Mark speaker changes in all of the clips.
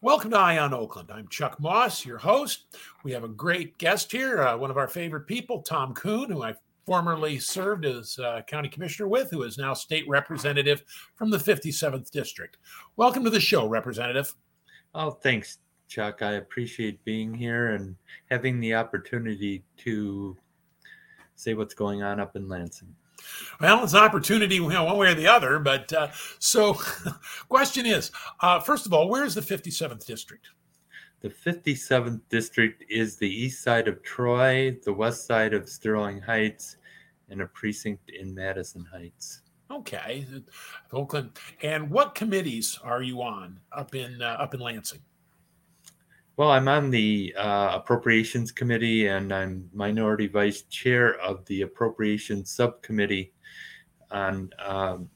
Speaker 1: Welcome to Eye on Oakland. I'm Chuck Moss, your host. We have a great guest here, uh, one of our favorite people, Tom Kuhn, who I formerly served as uh, county commissioner with, who is now state representative from the 57th district. Welcome to the show, Representative.
Speaker 2: Oh, thanks, Chuck. I appreciate being here and having the opportunity to say what's going on up in Lansing.
Speaker 1: Well, it's an opportunity, you know, one way or the other. But uh, so, question is, uh, first of all, where is the 57th district?
Speaker 2: The 57th district is the east side of Troy, the west side of Sterling Heights, and a precinct in Madison Heights.
Speaker 1: Okay, Oakland. And what committees are you on up in uh, up in Lansing?
Speaker 2: Well, I'm on the uh, Appropriations Committee and I'm Minority Vice Chair of the Appropriations Subcommittee on um,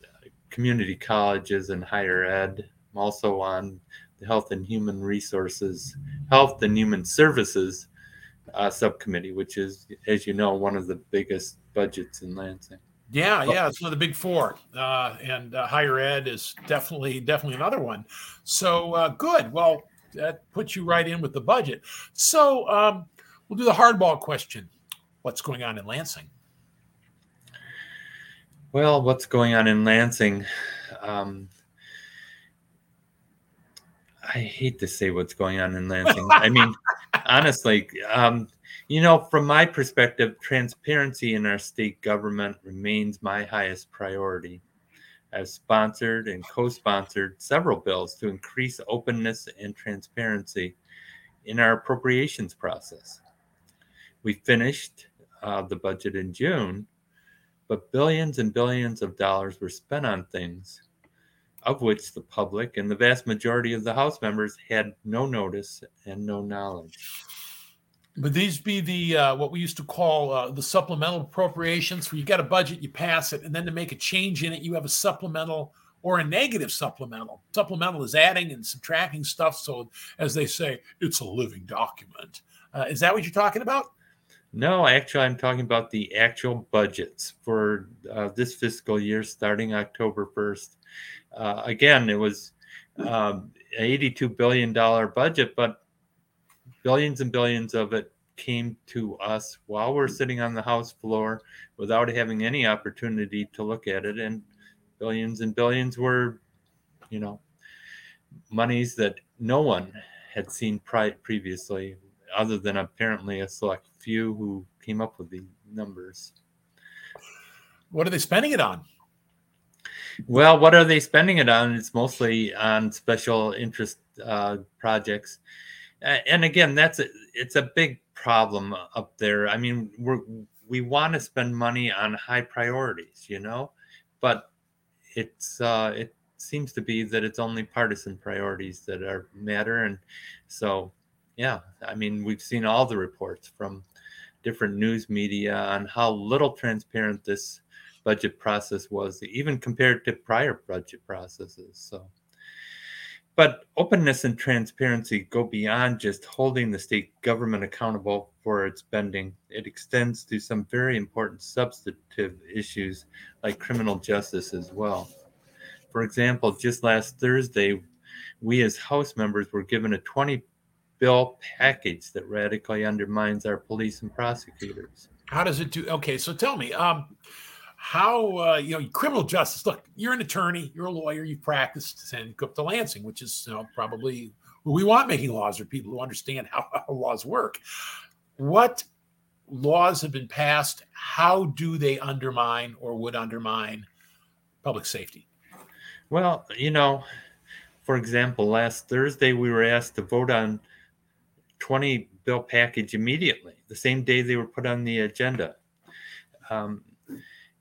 Speaker 2: community colleges and higher ed. I'm also on the Health and Human Resources, Health and Human Services uh, Subcommittee, which is, as you know, one of the biggest budgets in Lansing.
Speaker 1: Yeah, yeah, it's one of the big four, uh, and uh, higher ed is definitely definitely another one. So uh, good. Well, that puts you right in with the budget. So um, we'll do the hardball question. What's going on in Lansing?
Speaker 2: Well, what's going on in Lansing? Um, I hate to say what's going on in Lansing. I mean, honestly, um, you know, from my perspective, transparency in our state government remains my highest priority. I've sponsored and co sponsored several bills to increase openness and transparency in our appropriations process. We finished uh, the budget in June, but billions and billions of dollars were spent on things of which the public and the vast majority of the House members had no notice and no knowledge.
Speaker 1: Would these be the uh, what we used to call uh, the supplemental appropriations, where you got a budget, you pass it, and then to make a change in it, you have a supplemental or a negative supplemental. Supplemental is adding and subtracting stuff, so as they say, it's a living document. Uh, is that what you're talking about?
Speaker 2: No, actually, I'm talking about the actual budgets for uh, this fiscal year starting October 1st. Uh, again, it was um, an $82 billion budget, but billions and billions of it came to us while we're sitting on the house floor without having any opportunity to look at it. And billions and billions were you know monies that no one had seen pri- previously other than apparently a select few who came up with the numbers.
Speaker 1: What are they spending it on?
Speaker 2: Well what are they spending it on? It's mostly on special interest uh, projects and again that's a, it's a big problem up there. I mean we're we want to spend money on high priorities you know? But it's uh it seems to be that it's only partisan priorities that are matter and so yeah i mean we've seen all the reports from different news media on how little transparent this budget process was even compared to prior budget processes so but openness and transparency go beyond just holding the state government accountable for its spending. It extends to some very important substantive issues like criminal justice as well. For example, just last Thursday, we as House members were given a 20 bill package that radically undermines our police and prosecutors.
Speaker 1: How does it do? Okay, so tell me, um, how uh, you know criminal justice look you're an attorney you're a lawyer you've practiced and up to lansing which is you know, probably we want making laws are people who understand how, how laws work. What laws have been passed? How do they undermine or would undermine public safety?
Speaker 2: Well you know for example last thursday we were asked to vote on 20 bill package immediately the same day they were put on the agenda. Um,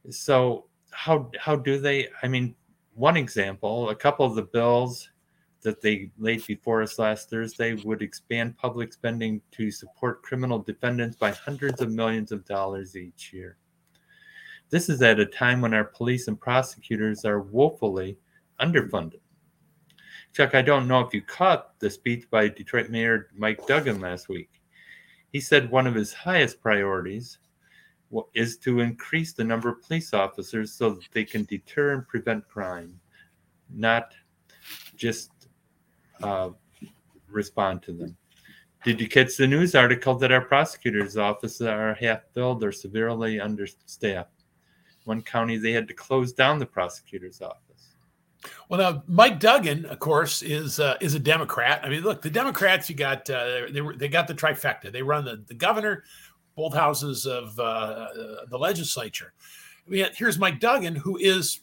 Speaker 2: so how how do they? I mean, one example, a couple of the bills that they laid before us last Thursday would expand public spending to support criminal defendants by hundreds of millions of dollars each year. This is at a time when our police and prosecutors are woefully underfunded. Chuck, I don't know if you caught the speech by Detroit Mayor Mike Duggan last week. He said one of his highest priorities is to increase the number of police officers so that they can deter and prevent crime, not just uh, respond to them. Did you catch the news article that our prosecutor's offices are half filled or severely understaffed? One county they had to close down the prosecutor's office.
Speaker 1: Well, now Mike Duggan, of course, is uh, is a Democrat. I mean, look, the Democrats you got uh, they they got the trifecta. They run the, the governor, both houses of uh, the legislature. Here's Mike Duggan, who is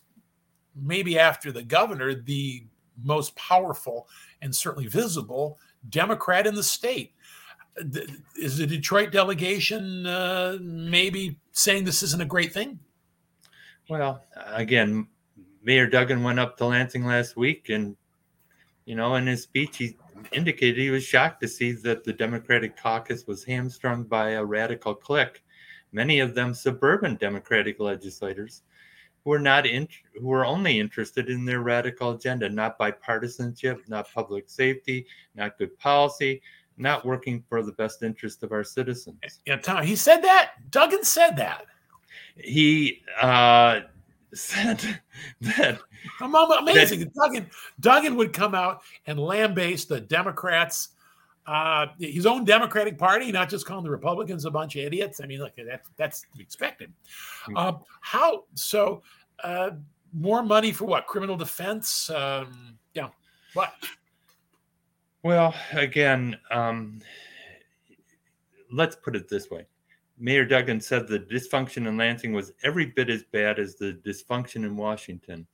Speaker 1: maybe after the governor the most powerful and certainly visible Democrat in the state. Is the Detroit delegation uh, maybe saying this isn't a great thing?
Speaker 2: Well, again, Mayor Duggan went up to Lansing last week, and you know, in his speech, he indicated he was shocked to see that the Democratic caucus was hamstrung by a radical clique, many of them suburban Democratic legislators who are not in, who are only interested in their radical agenda, not bipartisanship, not public safety, not good policy, not working for the best interest of our citizens.
Speaker 1: Yeah, Tom, he said that. Duggan said that.
Speaker 2: He uh, said that.
Speaker 1: Amazing. That, Duggan, Duggan would come out and lambaste the Democrats, uh, his own Democratic Party, not just calling the Republicans a bunch of idiots. I mean, look, that's that's expected. Uh, how so? Uh, more money for what? Criminal defense? Um, yeah. What?
Speaker 2: Well, again, um, let's put it this way. Mayor Duggan said the dysfunction in Lansing was every bit as bad as the dysfunction in Washington.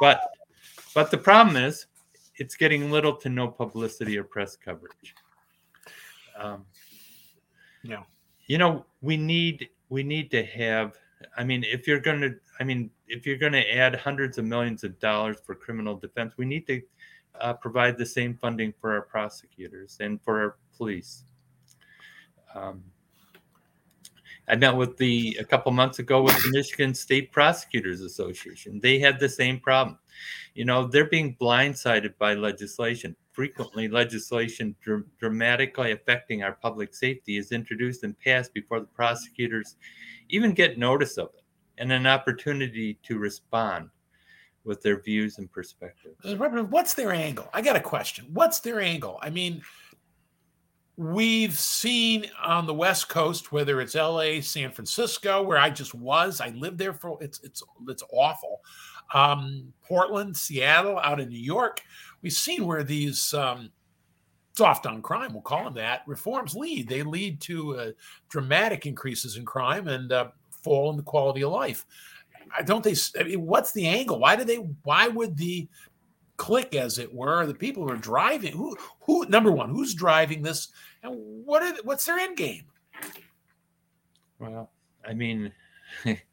Speaker 2: But but the problem is it's getting little to no publicity or press coverage. Um,
Speaker 1: yeah.
Speaker 2: You know, we need we need to have I mean, if you're going to I mean, if you're going to add hundreds of millions of dollars for criminal defense, we need to uh, provide the same funding for our prosecutors and for our police. Um, I met with the a couple months ago with the Michigan State Prosecutors Association. They had the same problem. You know, they're being blindsided by legislation. Frequently, legislation dr- dramatically affecting our public safety is introduced and passed before the prosecutors even get notice of it and an opportunity to respond with their views and perspectives.
Speaker 1: What's their angle? I got a question. What's their angle? I mean, We've seen on the West Coast, whether it's LA, San Francisco, where I just was, I lived there for it's it's it's awful. Um, Portland, Seattle, out in New York, we've seen where these um, soft on crime, we'll call them that, reforms lead. They lead to uh, dramatic increases in crime and uh, fall in the quality of life. I don't they? I mean, what's the angle? Why do they? Why would the clique, as it were, the people who are driving? Who? Who? Number one, who's driving this? And what are what's their end game?
Speaker 2: Well, I mean,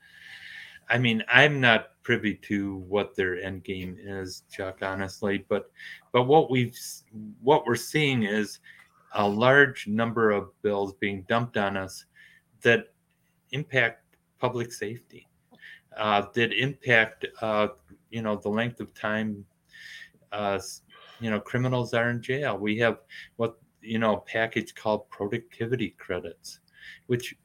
Speaker 2: I mean, I'm not privy to what their end game is, Chuck. Honestly, but but what we've what we're seeing is a large number of bills being dumped on us that impact public safety, uh, that impact uh, you know the length of time uh, you know criminals are in jail. We have what you know package called productivity credits, which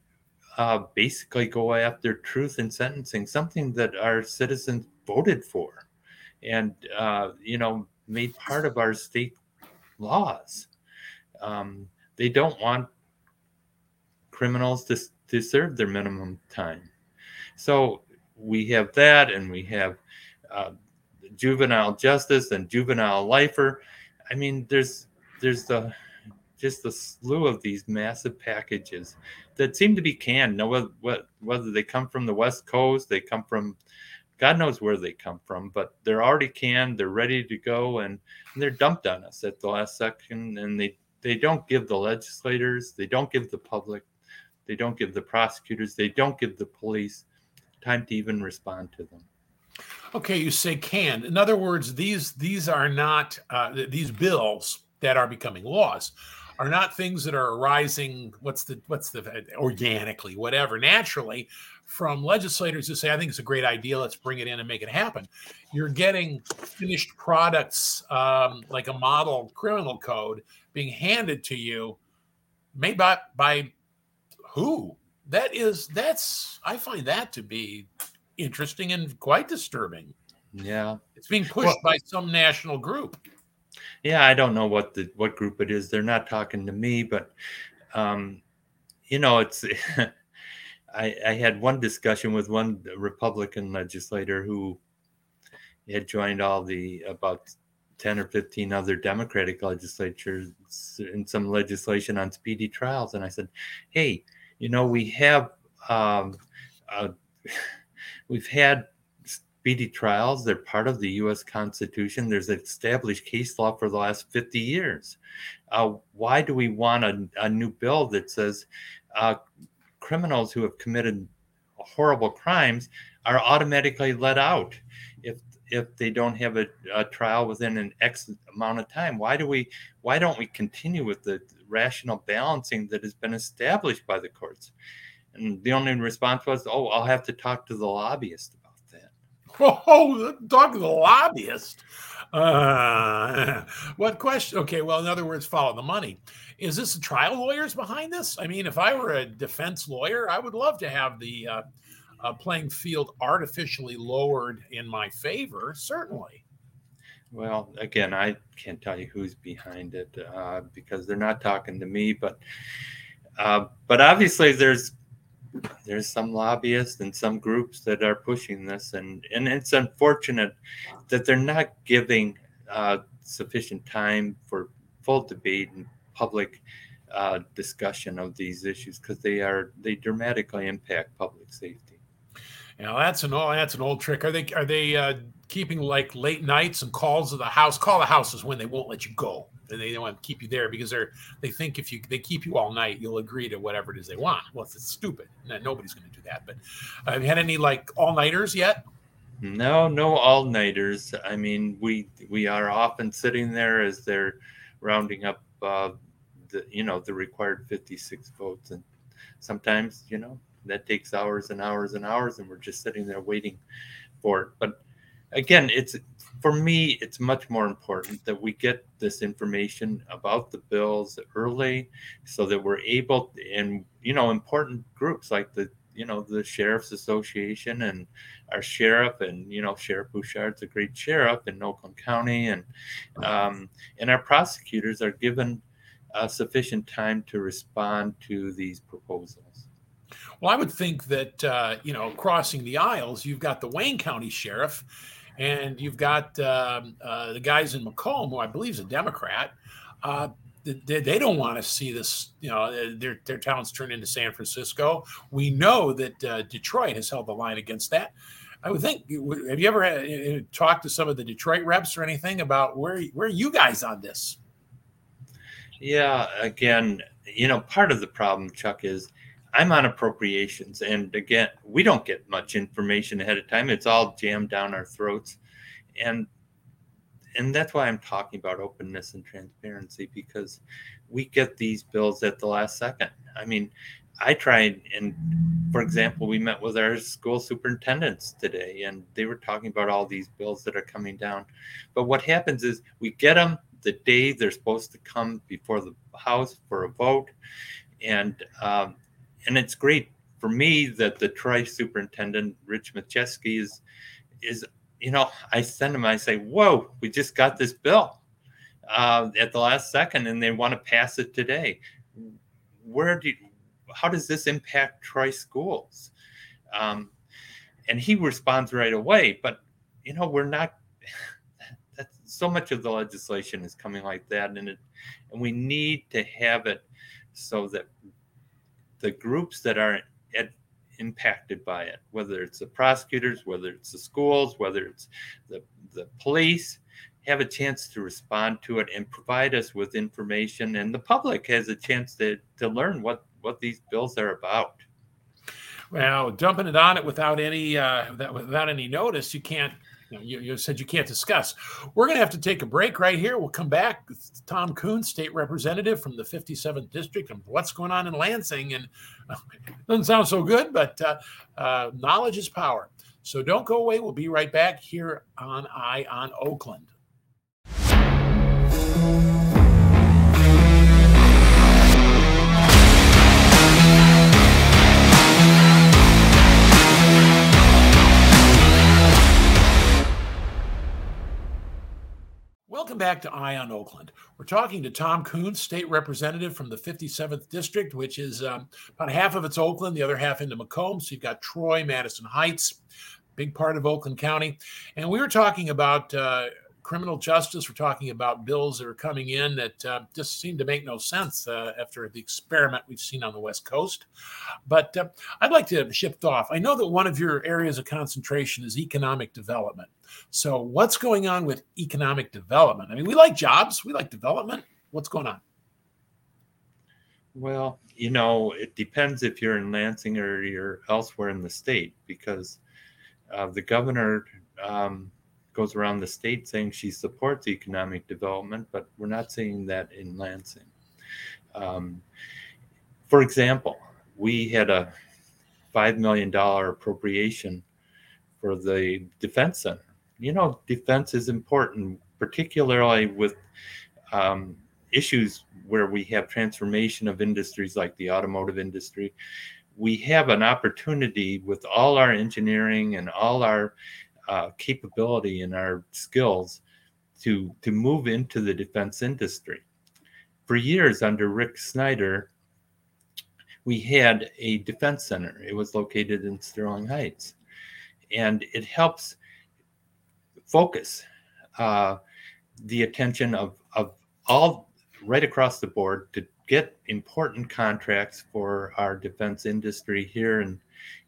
Speaker 2: uh, basically go after truth in sentencing, something that our citizens voted for, and uh, you know made part of our state laws. Um, they don't want criminals to to serve their minimum time, so we have that, and we have. Uh, juvenile justice and juvenile lifer. I mean, there's there's the just the slew of these massive packages that seem to be canned. No, what, whether they come from the West Coast, they come from God knows where they come from, but they're already canned, they're ready to go, and, and they're dumped on us at the last second. And they they don't give the legislators, they don't give the public, they don't give the prosecutors, they don't give the police time to even respond to them.
Speaker 1: Okay, you say can. In other words, these these are not uh, these bills that are becoming laws are not things that are arising what's the what's the organically whatever naturally from legislators who say i think it's a great idea let's bring it in and make it happen you're getting finished products um, like a model criminal code being handed to you made by by who that is that's i find that to be interesting and quite disturbing
Speaker 2: yeah
Speaker 1: it's being pushed well, by some national group
Speaker 2: Yeah, I don't know what the what group it is. They're not talking to me, but um, you know, it's. I, I had one discussion with one Republican legislator who had joined all the about 10 or 15 other Democratic legislatures in some legislation on speedy trials. And I said, hey, you know, we have, um, uh, we've had speedy trials. They're part of the U.S. Constitution. There's established case law for the last 50 years. Uh, why do we want a, a, new bill that says uh, criminals who have committed horrible crimes are automatically let out if if they don't have a, a, trial within an X amount of time? Why do we why don't we continue with the rational balancing that has been established by the courts? And the only response was, "Oh, I'll have to talk to the lobbyist about that."
Speaker 1: Oh, talk to the lobbyist. Uh, what question? Okay, well, in other words, follow the money. Is this the trial lawyers behind this? I mean, if I were a defense lawyer, I would love to have the uh, uh, playing field artificially lowered in my favor, certainly.
Speaker 2: Well, again, I can't tell you who's behind it uh, because they're not talking to me. But uh, but obviously, there's there's some lobbyists and some groups that are pushing this, and and it's unfortunate that they're not giving uh, sufficient time for full debate and public uh, discussion of these issues because they are they dramatically impact public safety.
Speaker 1: Now that's an old that's an old trick. Are they are they uh, keeping like late nights and calls to the house? Call the house is when they won't let you go. And they don't want to keep you there because they're they think if you they keep you all night, you'll agree to whatever it is they want. Well, it's stupid. Nobody's going to do that. But have you had any like all nighters yet?
Speaker 2: No, no all nighters. I mean, we we are often sitting there as they're rounding up uh, the you know the required 56 votes, and sometimes you know that takes hours and hours and hours and we're just sitting there waiting for it but again it's for me it's much more important that we get this information about the bills early so that we're able and you know important groups like the you know the sheriff's association and our sheriff and you know sheriff bouchard's a great sheriff in oakland county. And um, and our prosecutors are given uh, sufficient time to respond to these proposals.
Speaker 1: Well, I would think that uh, you know, crossing the aisles, you've got the Wayne County Sheriff, and you've got um, uh, the guys in Macomb, who I believe is a Democrat. Uh, they, they, don't want to see this, you know, uh, their their towns turn into San Francisco. We know that uh, Detroit has held the line against that. I would think. Have you ever had, uh, talked to some of the Detroit reps or anything about where where are you guys on this?
Speaker 2: Yeah, again, you know, part of the problem, Chuck, is I'm on appropriations, and again, we don't get much information ahead of time. It's all jammed down our throats, and and that's why I'm talking about openness and transparency because we get these bills at the last second. I mean, I tried, and for example, we met with our school superintendents today, and they were talking about all these bills that are coming down. But what happens is we get them the day they're supposed to come before the House for a vote, and um, and it's great for me that the Troy superintendent, Rich Machesky, is is you know I send him I say, whoa, we just got this bill uh, at the last second, and they want to pass it today. Where do you, how does this impact Troy schools? Um, and he responds right away, but you know we're not. That's so much of the legislation is coming like that, and it, and we need to have it so that the groups that are at, impacted by it, whether it's the prosecutors, whether it's the schools, whether it's the, the police, have a chance to respond to it and provide us with information. And the public has a chance to, to learn what, what these bills are about.
Speaker 1: Well, dumping it on it without any uh, without any notice, you can't you, know, you, you, said you can't discuss. We're going to have to take a break right here. We'll come back. Tom Kuhn, state representative from the 57th district, and what's going on in Lansing. And uh, doesn't sound so good, but uh, uh, knowledge is power. So don't go away. We'll be right back here on Eye on Oakland. Back to Eye on Oakland. We're talking to Tom Kuhns, state representative from the 57th district, which is um, about half of it's Oakland, the other half into Macomb. So you've got Troy, Madison Heights, big part of Oakland County. And we were talking about uh, criminal justice. We're talking about bills that are coming in that uh, just seem to make no sense uh, after the experiment we've seen on the West Coast. But uh, I'd like to shift off. I know that one of your areas of concentration is economic development. So, what's going on with economic development? I mean, we like jobs, we like development. What's going on?
Speaker 2: Well, you know, it depends if you're in Lansing or you're elsewhere in the state because uh, the governor um, goes around the state saying she supports economic development, but we're not seeing that in Lansing. Um, for example, we had a $5 million appropriation for the Defense Center. You know, defense is important, particularly with um, issues where we have transformation of industries like the automotive industry. We have an opportunity with all our engineering and all our uh, capability and our skills to to move into the defense industry. For years under Rick Snyder, we had a defense center. It was located in Sterling Heights, and it helps focus uh, the attention of of all right across the board to get important contracts for our defense industry here in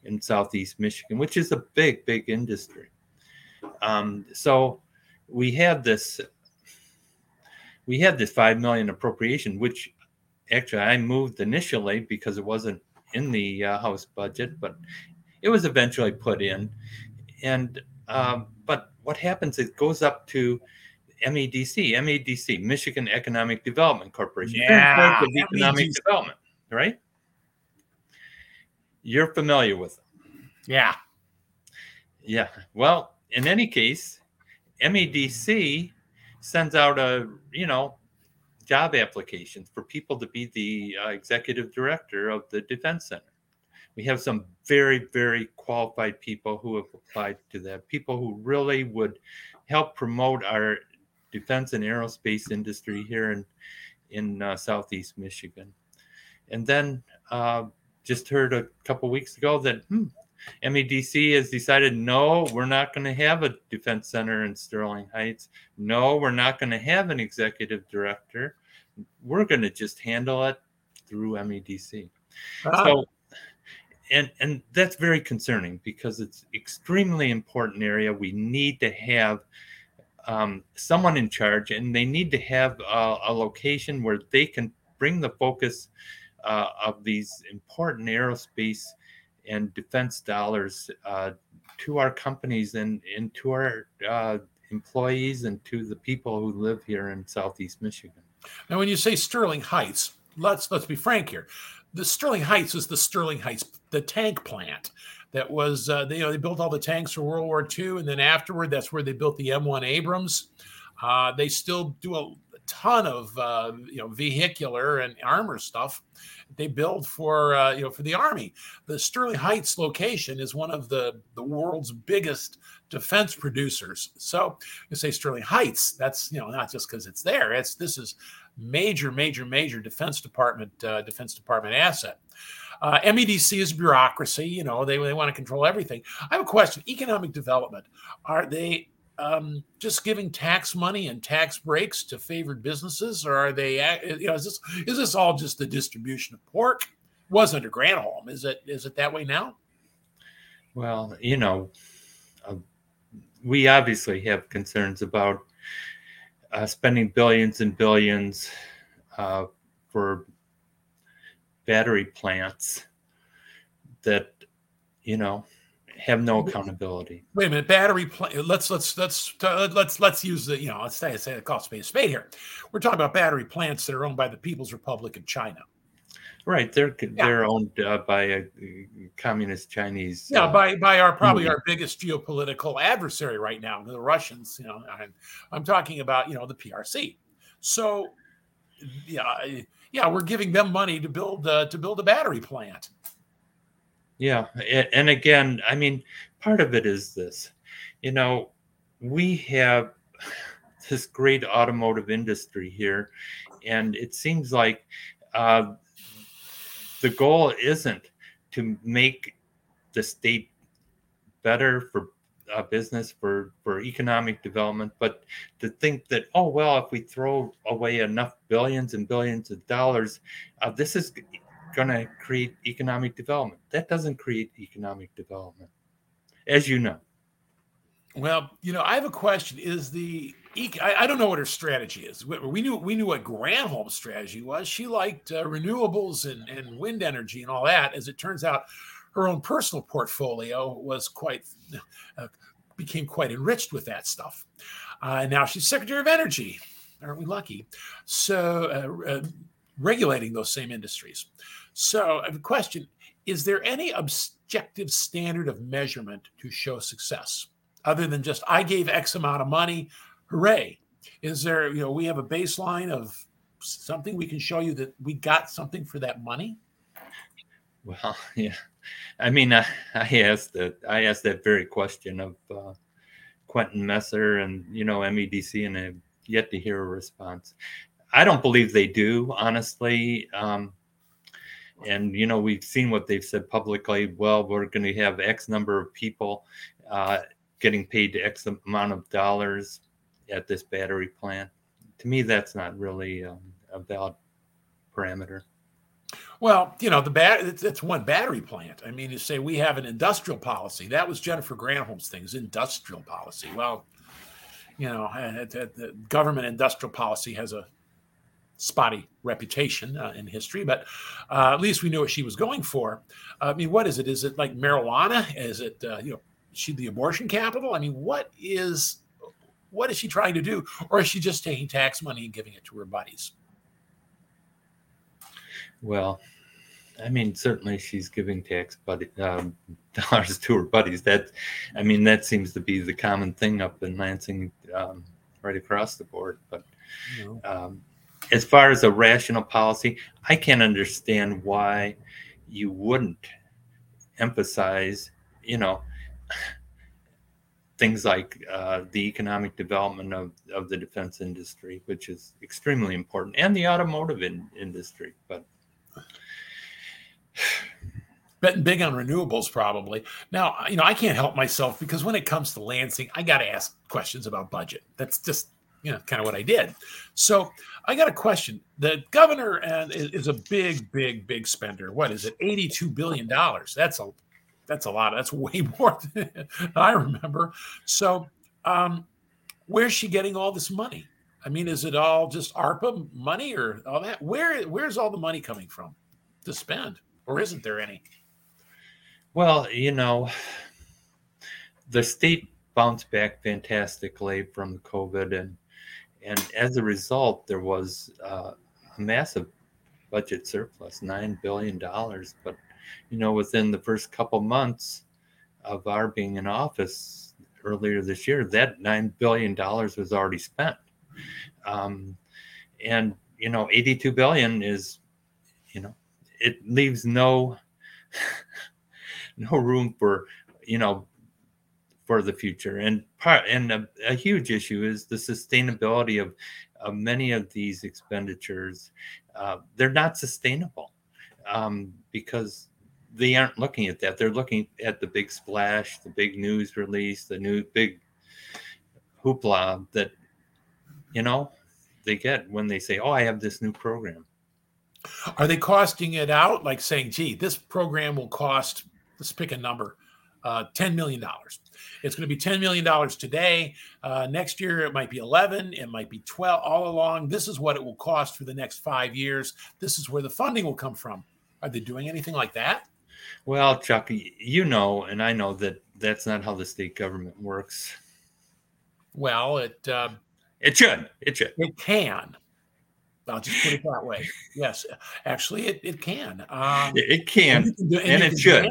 Speaker 2: in southeast Michigan, which is a big, big industry. Um, so we had this we had this five million appropriation, which actually I moved initially because it wasn't in the uh, House budget, but it was eventually put in. And um, but what happens? It goes up to MEDC, MEDC, Michigan Economic Development Corporation,
Speaker 1: yeah,
Speaker 2: of Economic MEDC. Development, right? You're familiar with them.
Speaker 1: Yeah.
Speaker 2: Yeah. Well, in any case, MEDC sends out a you know job applications for people to be the uh, executive director of the defense center. We have some very very qualified people who have applied to that. People who really would help promote our defense and aerospace industry here in in uh, southeast Michigan. And then uh, just heard a couple weeks ago that hmm, MEDC has decided no, we're not going to have a defense center in Sterling Heights. No, we're not going to have an executive director. We're going to just handle it through MEDC. Ah. So, and and that's very concerning because it's extremely important area. We need to have um, someone in charge, and they need to have a, a location where they can bring the focus uh, of these important aerospace and defense dollars uh, to our companies and, and to our uh, employees and to the people who live here in Southeast Michigan.
Speaker 1: Now, when you say Sterling Heights, let's let's be frank here. The Sterling Heights is the Sterling Heights, the tank plant that was uh, they, you know they built all the tanks for World War II, and then afterward, that's where they built the M1 Abrams. Uh, they still do a ton of uh, you know vehicular and armor stuff they build for uh, you know for the army. The Sterling Heights location is one of the the world's biggest defense producers. So you say Sterling Heights, that's you know not just because it's there. It's this is major, major, major Defense Department uh, Defense Department asset. Uh, MEDC is bureaucracy. You know they they want to control everything. I have a question: economic development. Are they um, just giving tax money and tax breaks to favored businesses, or are they? You know, is this is this all just the distribution of pork? was under Granholm. Is it is it that way now?
Speaker 2: Well, you know, uh, we obviously have concerns about uh, spending billions and billions uh, for battery plants that you know have no accountability.
Speaker 1: Wait a minute, battery. Pl- let's let's let's uh, let's let's use the you know let's say say the cost spade a spade here. We're talking about battery plants that are owned by the People's Republic of China.
Speaker 2: Right, they're yeah. they're owned uh, by a communist Chinese.
Speaker 1: Yeah, uh, by by our probably movement. our biggest geopolitical adversary right now, the Russians. You know, I'm, I'm talking about you know the PRC. So, yeah, yeah, we're giving them money to build uh, to build a battery plant.
Speaker 2: Yeah, and again, I mean, part of it is this. You know, we have this great automotive industry here, and it seems like uh, the goal isn't to make the state better for uh, business for for economic development but to think that oh well if we throw away enough billions and billions of dollars uh, this is going to create economic development that doesn't create economic development as you know
Speaker 1: well you know i have a question is the I, don't know what her strategy is. We knew we knew what Granholm's strategy was. She liked uh, renewables and, and wind energy and all that. As it turns out, her own personal portfolio was quite uh, became quite enriched with that stuff. Uh, now she's Secretary of Energy. Aren't we lucky? So uh, uh, regulating those same industries. So I have a question: Is there any objective standard of measurement to show success? Other than just I gave X amount of money, hooray. Is there, you know, we have a baseline of something we can show you that we got something for that money?
Speaker 2: Well, yeah. I mean, I, I asked that. I asked that very question of uh, Quentin Messer and you know MEDC, and I've yet to hear a response. I don't believe they do, honestly. Um, and you know, we've seen what they've said publicly. Well, we're going to have X number of people uh, getting paid X amount of dollars at this battery plant. To me, that's not really um, a valid parameter.
Speaker 1: Well, you know, the bat it's one battery plant. I mean, you say we have an industrial policy. That was Jennifer Granholm's things, industrial policy. Well, you know, the government industrial policy has a spotty reputation uh, in history, but uh, at least we knew what she was going for. I mean, what is it? Is it like marijuana? Is it uh, you know, she the abortion capital? I mean, what is what is she trying to do? Or is she just taking tax money and giving it to her buddies?
Speaker 2: Well, I mean, certainly she's giving tax buddy, um, dollars to her buddies. That, I mean, that seems to be the common thing up in Lansing, um, right across the board. But um, as far as a rational policy, I can't understand why you wouldn't emphasize, you know, things like uh, the economic development of, of the defense industry, which is extremely important, and the automotive in, industry. But
Speaker 1: betting big on renewables probably. Now, you know, I can't help myself because when it comes to Lansing, I got to ask questions about budget. That's just you know kind of what I did. So I got a question. The governor is a big, big, big spender. What is it? Eighty-two billion dollars. That's a that's a lot. That's way more than I remember. So, um, where's she getting all this money? I mean, is it all just ARPA money or all that? Where where's all the money coming from to spend, or isn't there any?
Speaker 2: Well, you know, the state bounced back fantastically from COVID, and and as a result, there was uh, a massive budget surplus, nine billion dollars. But you know, within the first couple months of our being in office earlier this year, that nine billion dollars was already spent. Um, and you know, 82 billion is, you know, it leaves no no room for, you know, for the future. And part and a, a huge issue is the sustainability of, of many of these expenditures. Uh, they're not sustainable um, because they aren't looking at that. They're looking at the big splash, the big news release, the new big hoopla that you know they get when they say, "Oh, I have this new program."
Speaker 1: Are they costing it out like saying, "Gee, this program will cost let's pick a number, uh, $10 million. It's going to be $10 million today. Uh, next year, it might be 11, it might be 12, all along. This is what it will cost for the next five years. This is where the funding will come from. Are they doing anything like that?
Speaker 2: Well, Chuck, you know, and I know that that's not how the state government works.
Speaker 1: Well, it uh,
Speaker 2: it should. It should.
Speaker 1: It can. I'll just put it that way. Yes, actually, it, it can. Um,
Speaker 2: it can, and, and, and it should.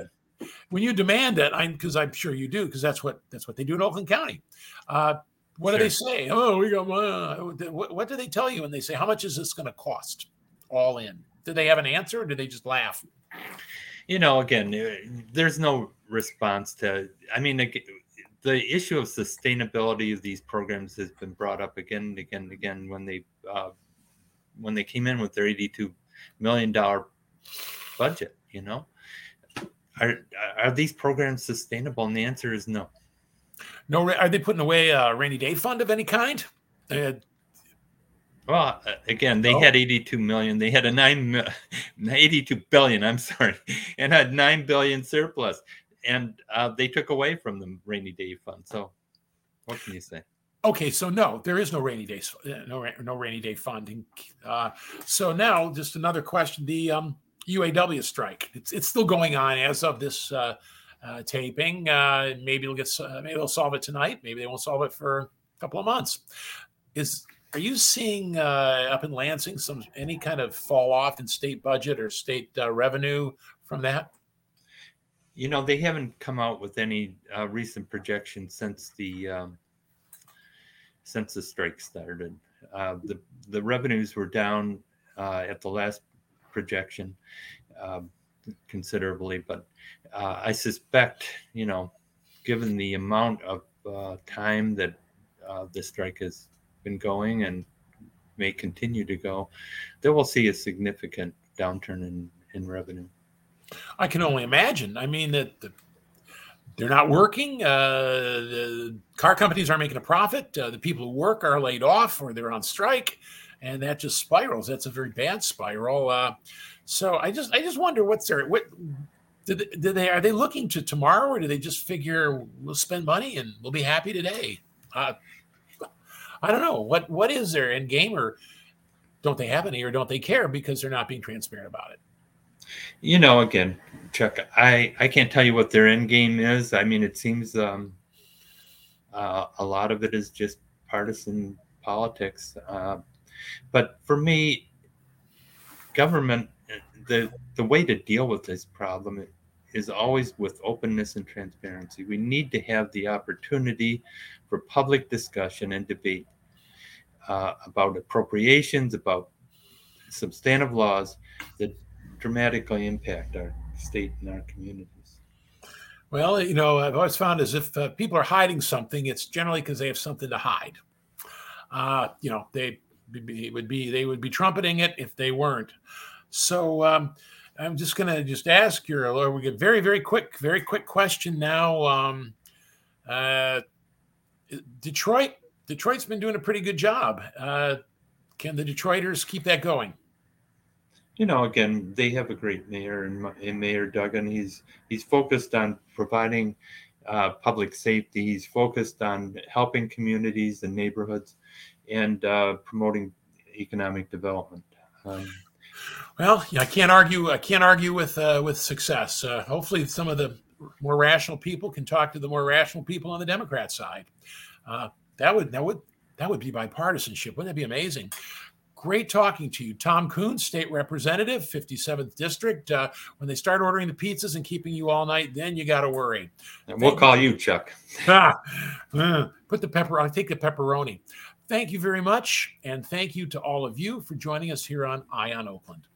Speaker 1: When you demand it, I'm because I'm sure you do, because that's what that's what they do in Oakland County. Uh, what sure. do they say? Oh, we got. Uh, what, what do they tell you when they say how much is this going to cost all in? Do they have an answer, or do they just laugh?
Speaker 2: You know, again, uh, there's no response to. I mean, the issue of sustainability of these programs has been brought up again and again and again when they uh, when they came in with their 82 million dollar budget you know are are these programs sustainable and the answer is no
Speaker 1: no are they putting away a rainy day fund of any kind uh,
Speaker 2: well uh, again they oh. had 82 million they had a 9 82 billion i'm sorry and had 9 billion surplus and uh, they took away from the rainy day fund. So, what can you say?
Speaker 1: Okay, so no, there is no rainy day, uh, no no rainy day funding. Uh, so now, just another question: the um, UAW strike. It's it's still going on as of this uh, uh, taping. Uh, maybe it'll get maybe they'll solve it tonight. Maybe they won't solve it for a couple of months. Is are you seeing up in Lansing some any kind of fall off in state budget or state revenue from that?
Speaker 2: You know, they haven't come out with any uh, recent projections since the um, since the strike started. Uh, the the revenues were down uh, at the last projection um, considerably, but uh, I suspect, you know, given the amount of uh, time that uh, the strike has been going and may continue to go, that we'll see a significant downturn in, in revenue.
Speaker 1: I can only imagine. I mean that the, they're not working. Uh, the car companies aren't making a profit. Uh, the people who work are laid off or they're on strike, and that just spirals. That's a very bad spiral. Uh, so I just I just wonder what's their what did, did they are they looking to tomorrow or do they just figure we'll spend money and we'll be happy today? Uh, I don't know what what is their end game or don't they have any or don't they care because they're not being transparent about it?
Speaker 2: you know, again, Chuck, I I can't tell you what their end game is. I mean, it seems um, uh, a lot of it is just partisan politics. Uh, but for me, government, the the way to deal with this problem is always with openness and transparency. We need to have the opportunity for public discussion and debate uh, about appropriations, about substantive laws that dramatically impact our state and our communities?
Speaker 1: Well, you know, I've always found as if uh, people are hiding something, it's generally because they have something to hide. Uh, you know, they be, would be they would be trumpeting it if they weren't. So um, I'm just going to just ask your lawyer. We get very very quick, very quick question now. Um, uh, Detroit, Detroit's been doing a pretty good job. Uh, can the Detroiters keep that going?
Speaker 2: you know, again, they have a great mayor and, Mayor Duggan. He's he's focused on providing uh, public safety. He's focused on helping communities and neighborhoods, and uh, promoting economic development. Um,
Speaker 1: well, I can't argue. I can't argue with uh, with success. Uh, hopefully, some of the more rational people can talk to the more rational people on the Democrat side. Uh, that would that would that would be bipartisanship. Wouldn't that be amazing? Great talking to you. Tom Kuhn, State Representative, 57th District. Uh, when they start ordering the pizzas and keeping you all night, then you got to worry.
Speaker 2: And we'll call you, Chuck.
Speaker 1: Ah, uh, put the pepper, I'll take the pepperoni. Thank you very much. And thank you to all of you for joining us here on Eye on Oakland.